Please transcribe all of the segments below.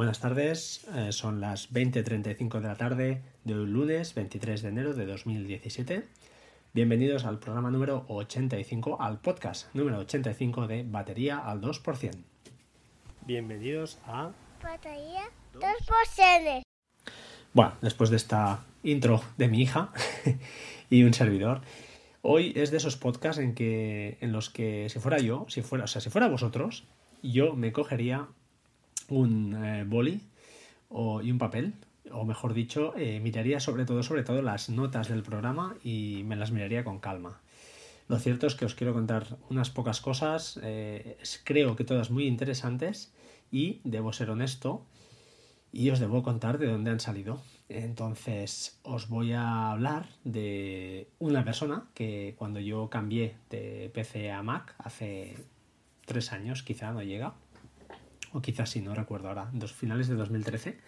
Buenas tardes, eh, son las 20.35 de la tarde de hoy lunes 23 de enero de 2017. Bienvenidos al programa número 85, al podcast número 85 de Batería al 2%. Bienvenidos a... Batería 2%. Bueno, después de esta intro de mi hija y un servidor, hoy es de esos podcasts en que en los que si fuera yo, si fuera, o sea, si fuera vosotros, yo me cogería un eh, boli o, y un papel, o mejor dicho, eh, miraría sobre todo, sobre todo las notas del programa y me las miraría con calma. Lo cierto es que os quiero contar unas pocas cosas, eh, creo que todas muy interesantes y debo ser honesto y os debo contar de dónde han salido. Entonces os voy a hablar de una persona que cuando yo cambié de PC a Mac hace tres años, quizá no llega, o quizás sí, no recuerdo ahora, dos finales de 2013,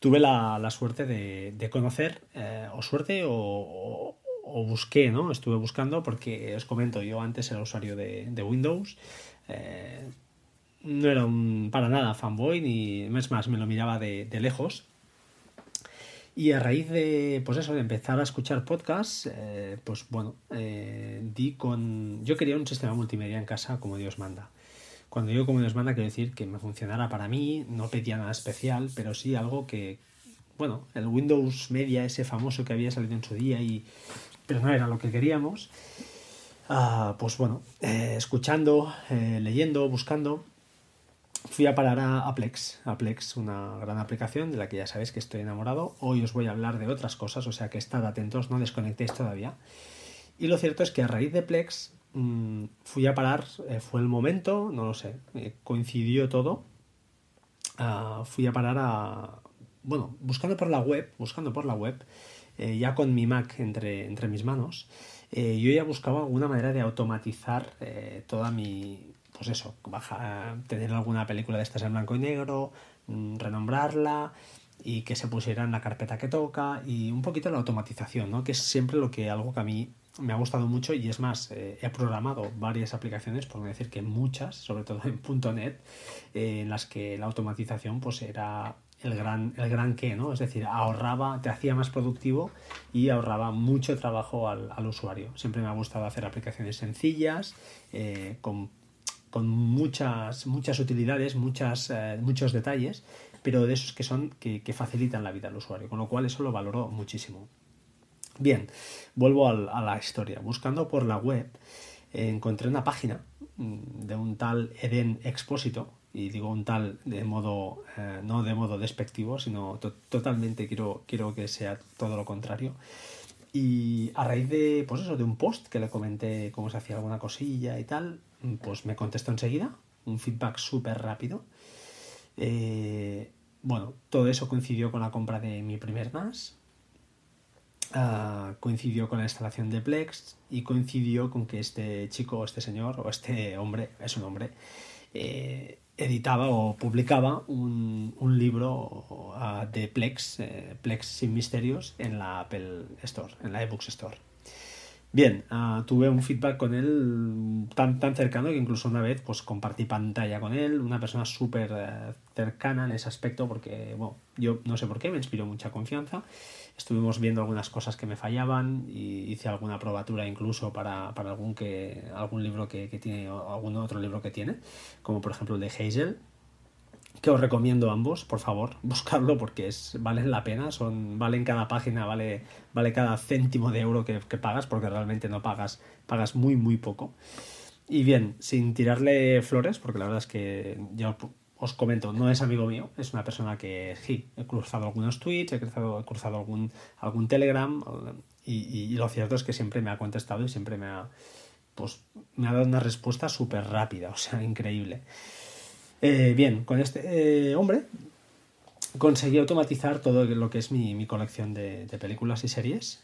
tuve la, la suerte de, de conocer, eh, o suerte o, busqué, ¿no? Estuve buscando porque os comento, yo antes era usuario de, de Windows, eh, no era un, para nada fanboy, ni es más, me lo miraba de, de lejos. Y a raíz de, pues eso, de empezar a escuchar podcasts, eh, pues bueno, di con... Yo quería un sistema multimedia en casa como Dios manda. Cuando digo Dios manda, quiero decir que me funcionara para mí, no pedía nada especial, pero sí algo que, bueno, el Windows Media, ese famoso que había salido en su día, y, pero no era lo que queríamos. Uh, pues bueno, eh, escuchando, eh, leyendo, buscando, fui a parar a, a Plex. A Plex, una gran aplicación de la que ya sabéis que estoy enamorado. Hoy os voy a hablar de otras cosas, o sea que estad atentos, no desconectéis todavía. Y lo cierto es que a raíz de Plex mmm, fui a parar, eh, fue el momento, no lo sé, eh, coincidió todo. Uh, fui a parar a. Bueno, buscando por la web, buscando por la web, eh, ya con mi Mac entre, entre mis manos, yo ya buscaba alguna manera de automatizar toda mi. Pues eso, baja, tener alguna película de estas en blanco y negro, mmm, renombrarla y que se pusiera en la carpeta que toca y un poquito la automatización, ¿no? Que es siempre lo que algo que a mí me ha gustado mucho y es más, eh, he programado varias aplicaciones, por no decir que muchas, sobre todo en .NET, eh, en las que la automatización pues era el gran, el gran qué, ¿no? Es decir, ahorraba, te hacía más productivo y ahorraba mucho trabajo al, al usuario. Siempre me ha gustado hacer aplicaciones sencillas, eh, con, con, muchas, muchas utilidades, muchas, muchos detalles, pero de esos que son que, que facilitan la vida al usuario, con lo cual eso lo valoro muchísimo. Bien, vuelvo al, a la historia. Buscando por la web, eh, encontré una página mm, de un tal Eden Expósito, y digo un tal de modo, eh, no de modo despectivo, sino to totalmente quiero, quiero que sea todo lo contrario. Y a raíz de, pues eso, de un post que le comenté cómo se hacía alguna cosilla y tal, pues me contestó enseguida, un feedback súper rápido. Eh, bueno, todo eso coincidió con la compra de mi primer NAS, Uh, coincidió con la instalación de Plex y coincidió con que este chico, este señor, o este hombre, es un hombre, eh, editaba o publicaba un, libro uh, de Plex, eh, Plex sin misterios, en la Apple Store, en la eBooks Store. Bien, uh, tuve un feedback con él tan, tan cercano que incluso una vez pues compartí pantalla con él, una persona súper uh, cercana en ese aspecto porque, bueno, yo no sé por qué, me inspiró mucha confianza. Estuvimos viendo algunas cosas que me fallaban y hice alguna probatura incluso para, para algún, que, algún libro que, que tiene algún otro libro que tiene, como por ejemplo el de Hazel, que os recomiendo ambos, por favor, buscarlo porque es, valen la pena, son, valen cada página, vale, vale cada céntimo de euro que, que, pagas, porque realmente no pagas, pagas muy, muy poco. Y bien, sin tirarle flores, porque la verdad es que ya os comento, no es amigo mío, es una persona que sí, he cruzado algunos tweets, he cruzado, he cruzado algún, algún Telegram, y, y, y, lo cierto es que siempre me ha contestado y siempre me ha, pues, me ha dado una respuesta súper rápida, o sea, increíble. Eh, bien, con este eh, hombre conseguí automatizar todo lo que es mi, colección de, películas y series.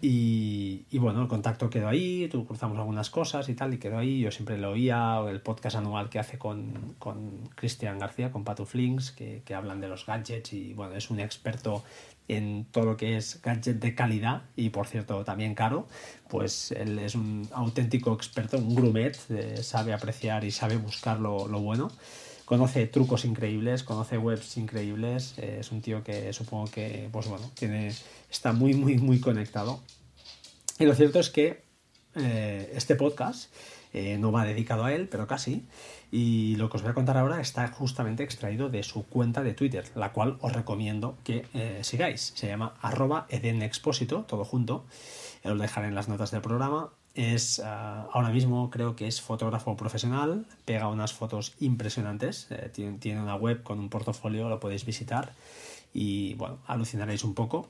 Y, y, bueno, el contacto quedó ahí, tú cruzamos algunas cosas y tal, y quedó ahí. Yo siempre lo oía, el podcast anual que hace con, con Cristian García, con Patu Flinks, que, que hablan de los gadgets y bueno, es un experto en todo lo que es gadget de calidad y por cierto también caro, pues él es un auténtico experto, un grumet, eh, sabe apreciar y sabe buscar lo, lo, bueno. Conoce trucos increíbles, conoce webs increíbles, eh, es un tío que supongo que, pues bueno, tiene, está muy, muy, muy conectado. Y lo cierto es que eh, este podcast eh, no va dedicado a él, pero casi. Y lo que os voy a contar ahora está justamente extraído de su cuenta de Twitter, la cual os recomiendo que sigáis. Se llama arroba edenexposito, todo junto. Os dejaré en las notas del programa es ah, ahora mismo creo que es fotógrafo profesional, pega unas fotos impresionantes, eh, tiene, una web con un portafolio, lo podéis visitar y bueno, alucinaréis un poco.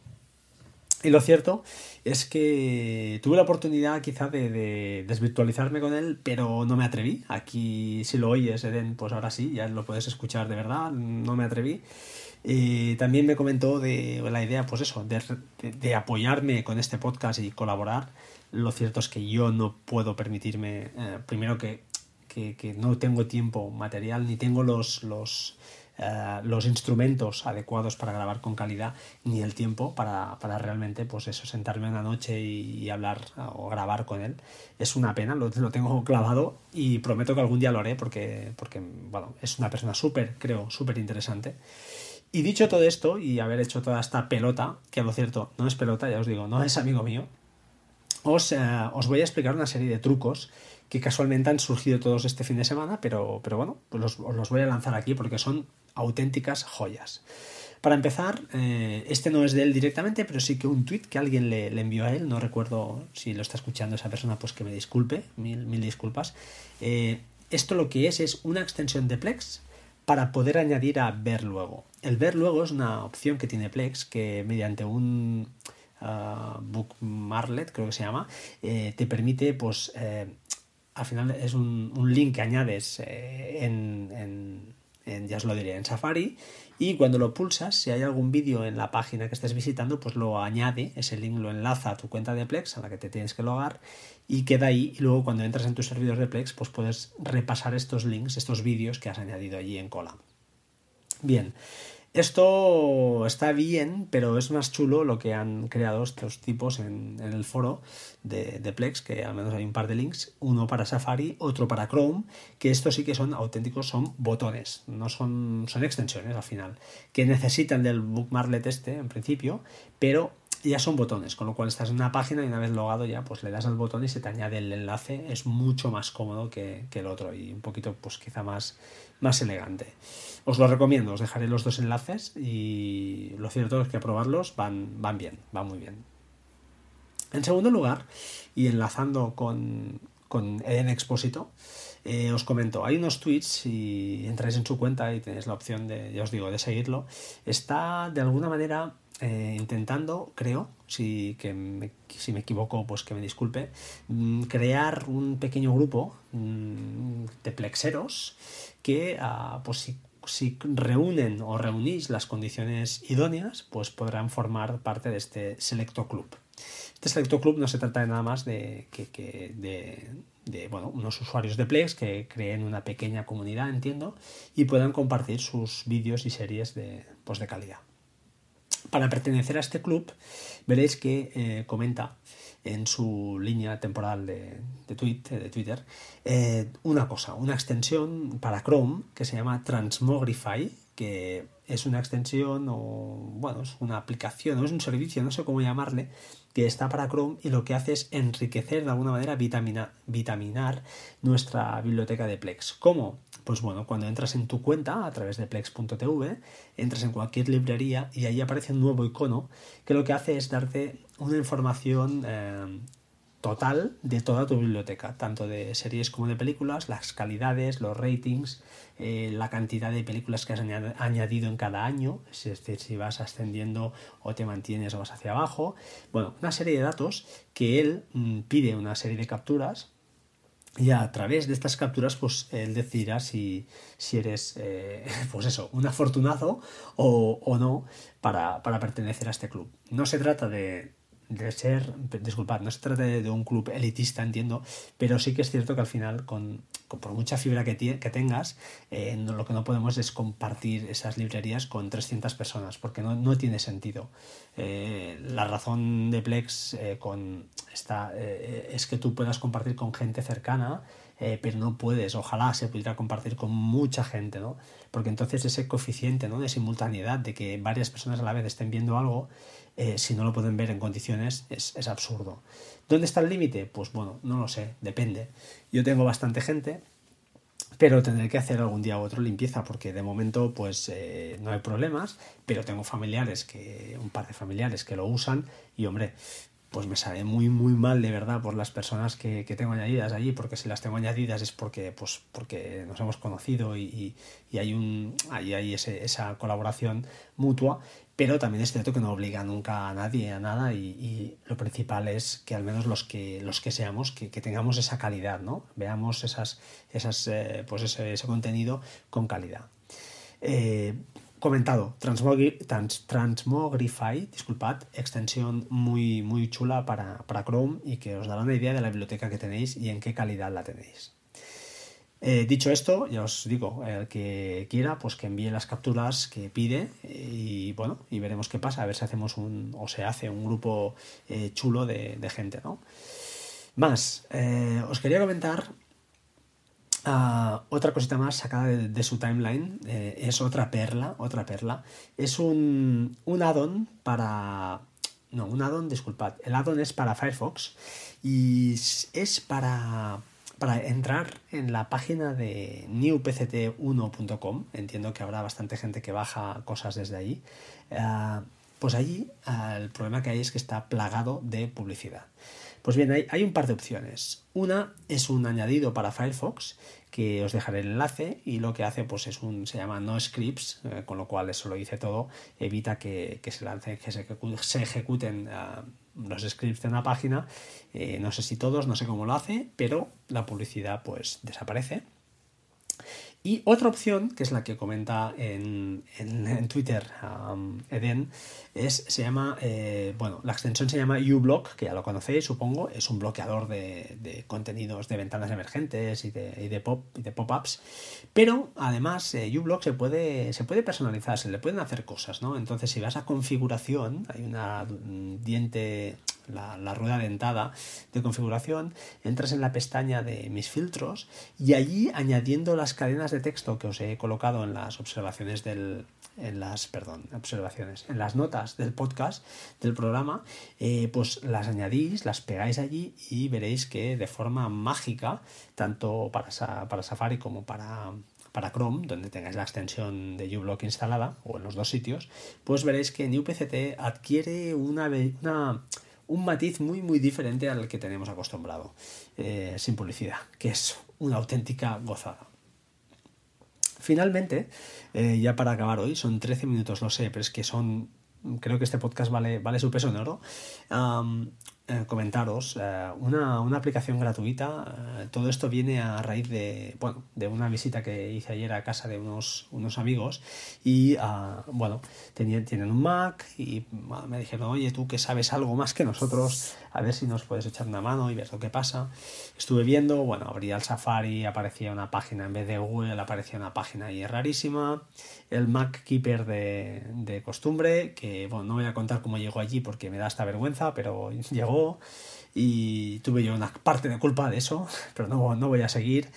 Y lo cierto es que tuve la oportunidad quizá de, desvirtualizarme con él, pero no me atreví. Aquí si lo oyes, Eden, pues ahora sí, ya lo puedes escuchar de verdad, no me atreví. Eh, también me comentó de la idea, pues eso, de, de apoyarme con este podcast y colaborar lo cierto es que yo no puedo permitirme, eh, primero que, que, no tengo tiempo material ni tengo los, los, eh, los instrumentos adecuados para grabar con calidad ni el tiempo para, para realmente pues eso, sentarme una noche y, hablar o grabar con él. Es una pena, lo, lo, tengo clavado y prometo que algún día lo haré porque, porque bueno, es una persona súper, creo, súper interesante. Y dicho todo esto y haber hecho toda esta pelota, que a lo cierto no es pelota, ya os digo, no es amigo mío, os, eh, os, voy a explicar una serie de trucos que casualmente han surgido todos este fin de semana, pero, pero bueno, pues los, os los voy a lanzar aquí porque son auténticas joyas. Para empezar, eh, este no es de él directamente, pero sí que un tweet que alguien le, envió a él, no recuerdo si lo está escuchando esa persona, pues que me disculpe, mil, mil disculpas. Eh, esto lo que es es una extensión de Plex para poder añadir a ver luego. El ver luego es una opción que tiene Plex que mediante un uh, Bookmarlet, creo que se llama, eh, te permite, pues, eh, al final es un, link que añades eh, en, en, ya os lo diré, en Safari y cuando lo pulsas, si hay algún vídeo en la página que estés visitando, pues lo añade, ese link lo enlaza a tu cuenta de Plex a la que te tienes que logar y queda ahí y luego cuando entras en tu servidor de Plex, pues puedes repasar estos links, estos vídeos que has añadido allí en cola. Bien, esto está bien, pero es más chulo lo que han creado estos tipos en, el foro de, Plex, que al menos hay un par de links, uno para Safari, otro para Chrome, que estos sí que son auténticos, son botones, no son, son extensiones al final, que necesitan del bookmarklet este en principio, pero ya son botones, con lo cual estás en una página y una vez logado ya pues le das al botón y se te añade el enlace, es mucho más cómodo que, que el otro y un poquito pues quizá más, más elegante. Os lo recomiendo, os dejaré los dos enlaces y lo cierto es que probarlos van, van bien, van muy bien. En segundo lugar, y enlazando con, con Eden Expósito, eh, os comento, hay unos tweets, si entráis en su cuenta y tenéis la opción de, ya os digo, de seguirlo, está de alguna manera eh, intentando, creo, si, que si me equivoco, pues que me disculpe, mm, crear un pequeño grupo mm, de plexeros que, ah, pues si, si, reúnen o reunís las condiciones idóneas, pues podrán formar parte de este selecto club. Este selecto club no se trata de nada más de que, de, de bueno, unos usuarios de Plex que creen una pequeña comunidad, entiendo, y puedan compartir sus vídeos y series de, pues de calidad. Para pertenecer a este club, veréis que eh, comenta en su línea temporal de, de, de Twitter eh, una cosa, una extensión para Chrome que se llama Transmogrify, que es una extensión o, bueno, es una aplicación o es un servicio, no sé cómo llamarle, que está para Chrome y lo que hace es enriquecer de alguna manera, vitaminar nuestra biblioteca de Plex. ¿Cómo? Pues bueno, cuando entras en tu cuenta a través de plex.tv, entras en cualquier librería y ahí aparece un nuevo icono que lo que hace es darte una información eh, total de toda tu biblioteca, tanto de series como de películas, las calidades, los ratings, eh, la cantidad de películas que has añadido en cada año, es decir, si vas ascendiendo o te mantienes o vas hacia abajo. Bueno, una serie de datos que él mm, pide una serie de capturas y a través de estas capturas, pues él decidirá si, si eres, eh, pues eso, un afortunado o, o no para, para pertenecer a este club. No se trata de, de ser, disculpad, no se trata de, un club elitista, entiendo, pero sí que es cierto que al final, con, por mucha fibra que, que tengas, eh, lo que no podemos es compartir esas librerías con 300 personas, porque no, no tiene sentido. Eh, la razón de Plex eh, con esta, es que tú puedas compartir con gente cercana pero no puedes. Ojalá se pudiera compartir con mucha gente, ¿no? Porque entonces ese coeficiente, ¿no? De simultaneidad, de que varias personas a la vez estén viendo algo, eh, si no lo pueden ver en condiciones, es, es absurdo. ¿Dónde está el límite? Pues bueno, no lo sé, depende. Yo tengo bastante gente pero tendré que hacer algún día u otro limpieza porque de momento pues eh, no hay problemas, pero tengo familiares que, un par de familiares que lo usan y hombre, pues me sale muy muy mal de verdad por las personas que, que, tengo añadidas allí porque si las tengo añadidas es porque pues porque nos hemos conocido y, y, hay un hay, hay ese, esa colaboración mutua pero también es cierto que no obliga nunca a nadie a nada y, lo principal es que al menos los que los que seamos que, que tengamos esa calidad no veamos esas esas eh, pues ese, ese, contenido con calidad. Eh, comentado, Transmogrify, disculpad, extensión muy, muy chula para, para, Chrome y que os dará una idea de la biblioteca que tenéis y en qué calidad la tenéis. Eh, dicho esto, ya os digo, el que quiera, pues que envíe las capturas que pide y bueno, y veremos qué pasa, a ver si hacemos un, o se hace un grupo eh, chulo de, de, gente, ¿no? Más, eh, os quería comentar Uh, otra cosita más sacada de, su timeline eh, es otra perla, otra perla. Es un, un add-on para... No, un add-on, disculpad. El add-on es para Firefox y es para, para entrar en la página de newpct1.com. Entiendo que habrá bastante gente que baja cosas desde ahí. Uh, pues allí el problema que hay es que está plagado de publicidad. Pues bien, hay, un par de opciones. Una es un añadido para Firefox, que os dejaré el enlace, y lo que hace pues es un, se llama no scripts, eh, con lo cual eso lo dice todo, evita que, que se lancen, que se, se ejecuten uh, los scripts de una página. Eh, no sé si todos, no sé cómo lo hace, pero la publicidad pues desaparece. Y otra opción, que es la que comenta en, en, Twitter um, Eden, es, se llama, eh, bueno, la extensión se llama uBlock, que ya lo conocéis, supongo, es un bloqueador de, de contenidos de ventanas emergentes y de, y de pop y de pop-ups, pero además eh, uBlock se puede, se puede personalizar, se le pueden hacer cosas, ¿no? Entonces, si vas a configuración, hay una diente la, rueda dentada de configuración, entras en la pestaña de mis filtros y allí añadiendo las cadenas de texto que os he colocado en las observaciones del en las perdón observaciones en las notas del podcast del programa eh, pues las añadís las pegáis allí y veréis que de forma mágica tanto para, para Safari como para para Chrome, donde tengáis la extensión de uBlock instalada, o en los dos sitios, pues veréis que NewPCT adquiere una un matiz muy muy diferente al que tenemos acostumbrado eh, sin publicidad, que es una auténtica gozada. Finalmente, eh, ya para acabar hoy, son 13 minutos, lo sé, pero es que son, creo que este podcast vale, vale su peso en oro. Um, eh, comentaros eh, una, una, aplicación gratuita. Eh, todo esto viene a raíz de, bueno, de una visita que hice ayer a casa de unos, unos amigos y uh, bueno, tenían, tienen un Mac y me dijeron, oye, tú que sabes algo más que nosotros, a ver si nos puedes echar una mano y ver lo que pasa. Estuve viendo, bueno, abría el Safari, aparecía una página en vez de Google, aparecía una página ahí rarísima. El Mac Keeper de, de costumbre, que bueno, no voy a contar cómo llegó allí porque me da esta vergüenza, pero llegó y tuve yo una parte de culpa de eso, pero no, no voy a seguir.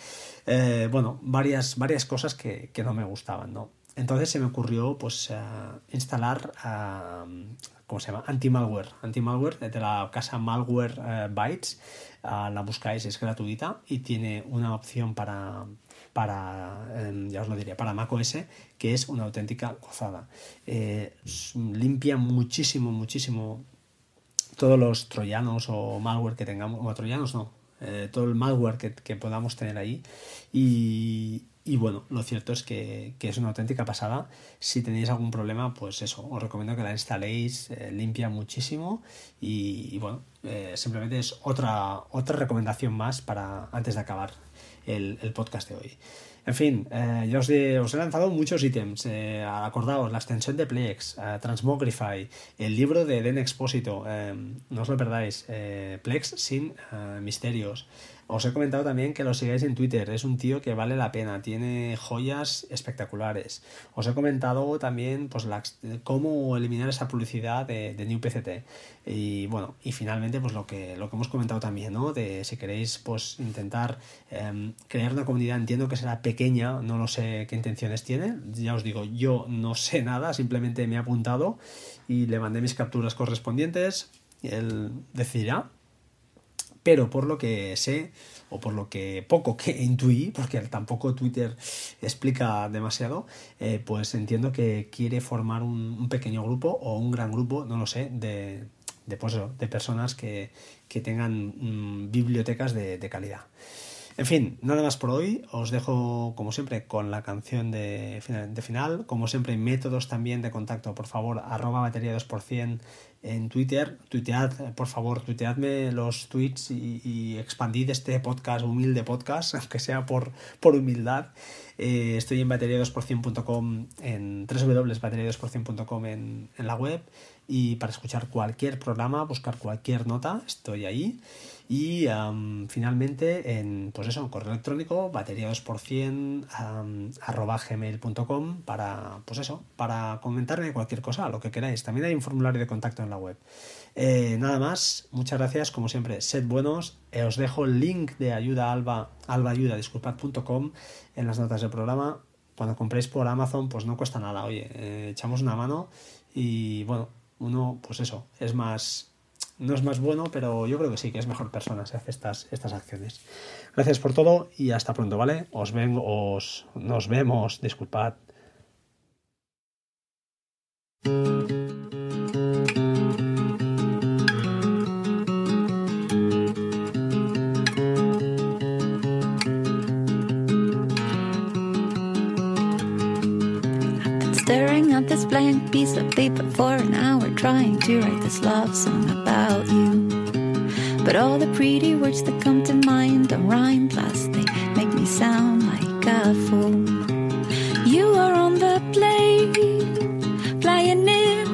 Eh, bueno, varias, varias cosas que, que, no me gustaban, ¿no? Entonces se me ocurrió pues uh, instalar, uh, ¿cómo se llama? Anti-malware. Anti-malware de la casa Malware uh, Bytes. la buscáis, es gratuita y tiene una opción para, para eh, ya os lo diré, para macOS, que es una auténtica gozada. Eh, limpia muchísimo, muchísimo todos los troyanos o malware que tengamos, o troyanos no, eh, todo el malware que, que, podamos tener ahí. Y, y bueno, lo cierto es que, que, es una auténtica pasada. Si tenéis algún problema, pues eso, os recomiendo que la instaléis, eh, limpia muchísimo y, y bueno, eh, simplemente es otra, otra recomendación más para antes de acabar el, el podcast de hoy. En fin, eh, yo os, he lanzado muchos ítems. Eh, acordaos, la extensión de Plex, eh, Transmogrify, el libro de Den Expósito, no os lo perdáis, Plex sin misterios. Os he comentado también que lo sigáis en Twitter, es un tío que vale la pena, tiene joyas espectaculares. Os he comentado también pues cómo eliminar esa publicidad de, New PCT. Y bueno, y finalmente pues lo que, lo que hemos comentado también, ¿no? De si queréis pues intentar em, crear una comunidad, entiendo que será pequeña, no lo sé qué intenciones tiene. Ya os digo, yo no sé nada, simplemente me he apuntado y le mandé mis capturas correspondientes. Él decidirá pero por lo que sé o por lo que poco que intuí, porque tampoco Twitter explica demasiado, eh, pues entiendo que quiere formar un, pequeño grupo o un gran grupo, no lo sé, de, de, pues personas que, tengan mm, bibliotecas de calidad. En fin, nada más por hoy. Os dejo, como siempre, con la canción de, final. Como siempre, métodos también de contacto. Por favor, arroba batería 2% en Twitter. Tuitead, por favor, tuiteadme los tweets y, expandid este podcast, humilde podcast, aunque sea por, por humildad. Eh, estoy en batería2%.com, en www.batería2%.com en, en la web. Y para escuchar cualquier programa, buscar cualquier nota, estoy ahí. Y finalmente, en pues eso, correo electrónico, batería 2% arroba gmail.com para, pues eso, para comentarme cualquier cosa, lo que queráis. También hay un formulario de contacto en la web. Eh, nada más, muchas gracias, como siempre, sed buenos. Eh, os dejo el link de ayuda alba, albaayuda, disculpad.com en las notas del programa. Cuando compréis por Amazon, pues no cuesta nada, oye, eh, echamos una mano y bueno, uno, pues eso, es más no es más bueno, pero yo creo que sí, que es mejor persona si hace estas, estas acciones. Gracias por todo y hasta pronto, ¿vale? Os vengo, os, nos vemos, disculpad. Blank piece of paper for an hour trying to write this love song about you. But all the pretty words that come to mind don't rhyme, plus they make me sound like a fool. You are on the plane, flying in.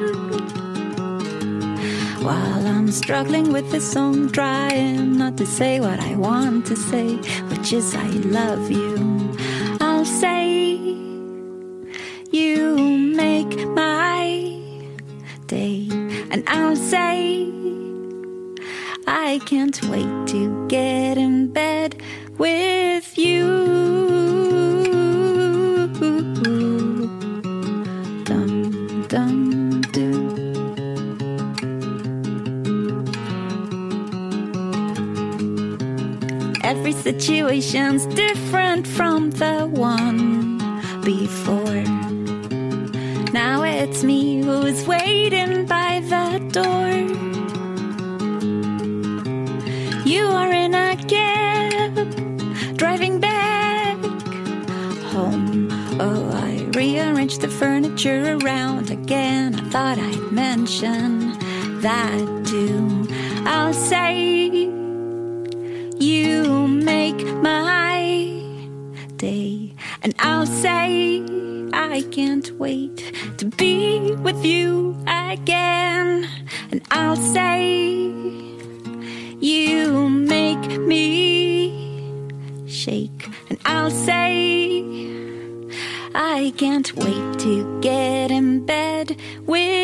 While I'm struggling with this song, trying not to say what I want to say, which is I love you. I'll say you make my day, and I'll say, I can't wait to get in bed with you. Every situation's different from the one before. It's me who's waiting by the door. You are in a cab, driving back home. Oh, I rearranged the furniture around again. I thought I'd mention that too. I'll say, You make my day, and I'll say, I can't wait to be with you again. And I'll say, You make me shake. And I'll say, I can't wait to get in bed with.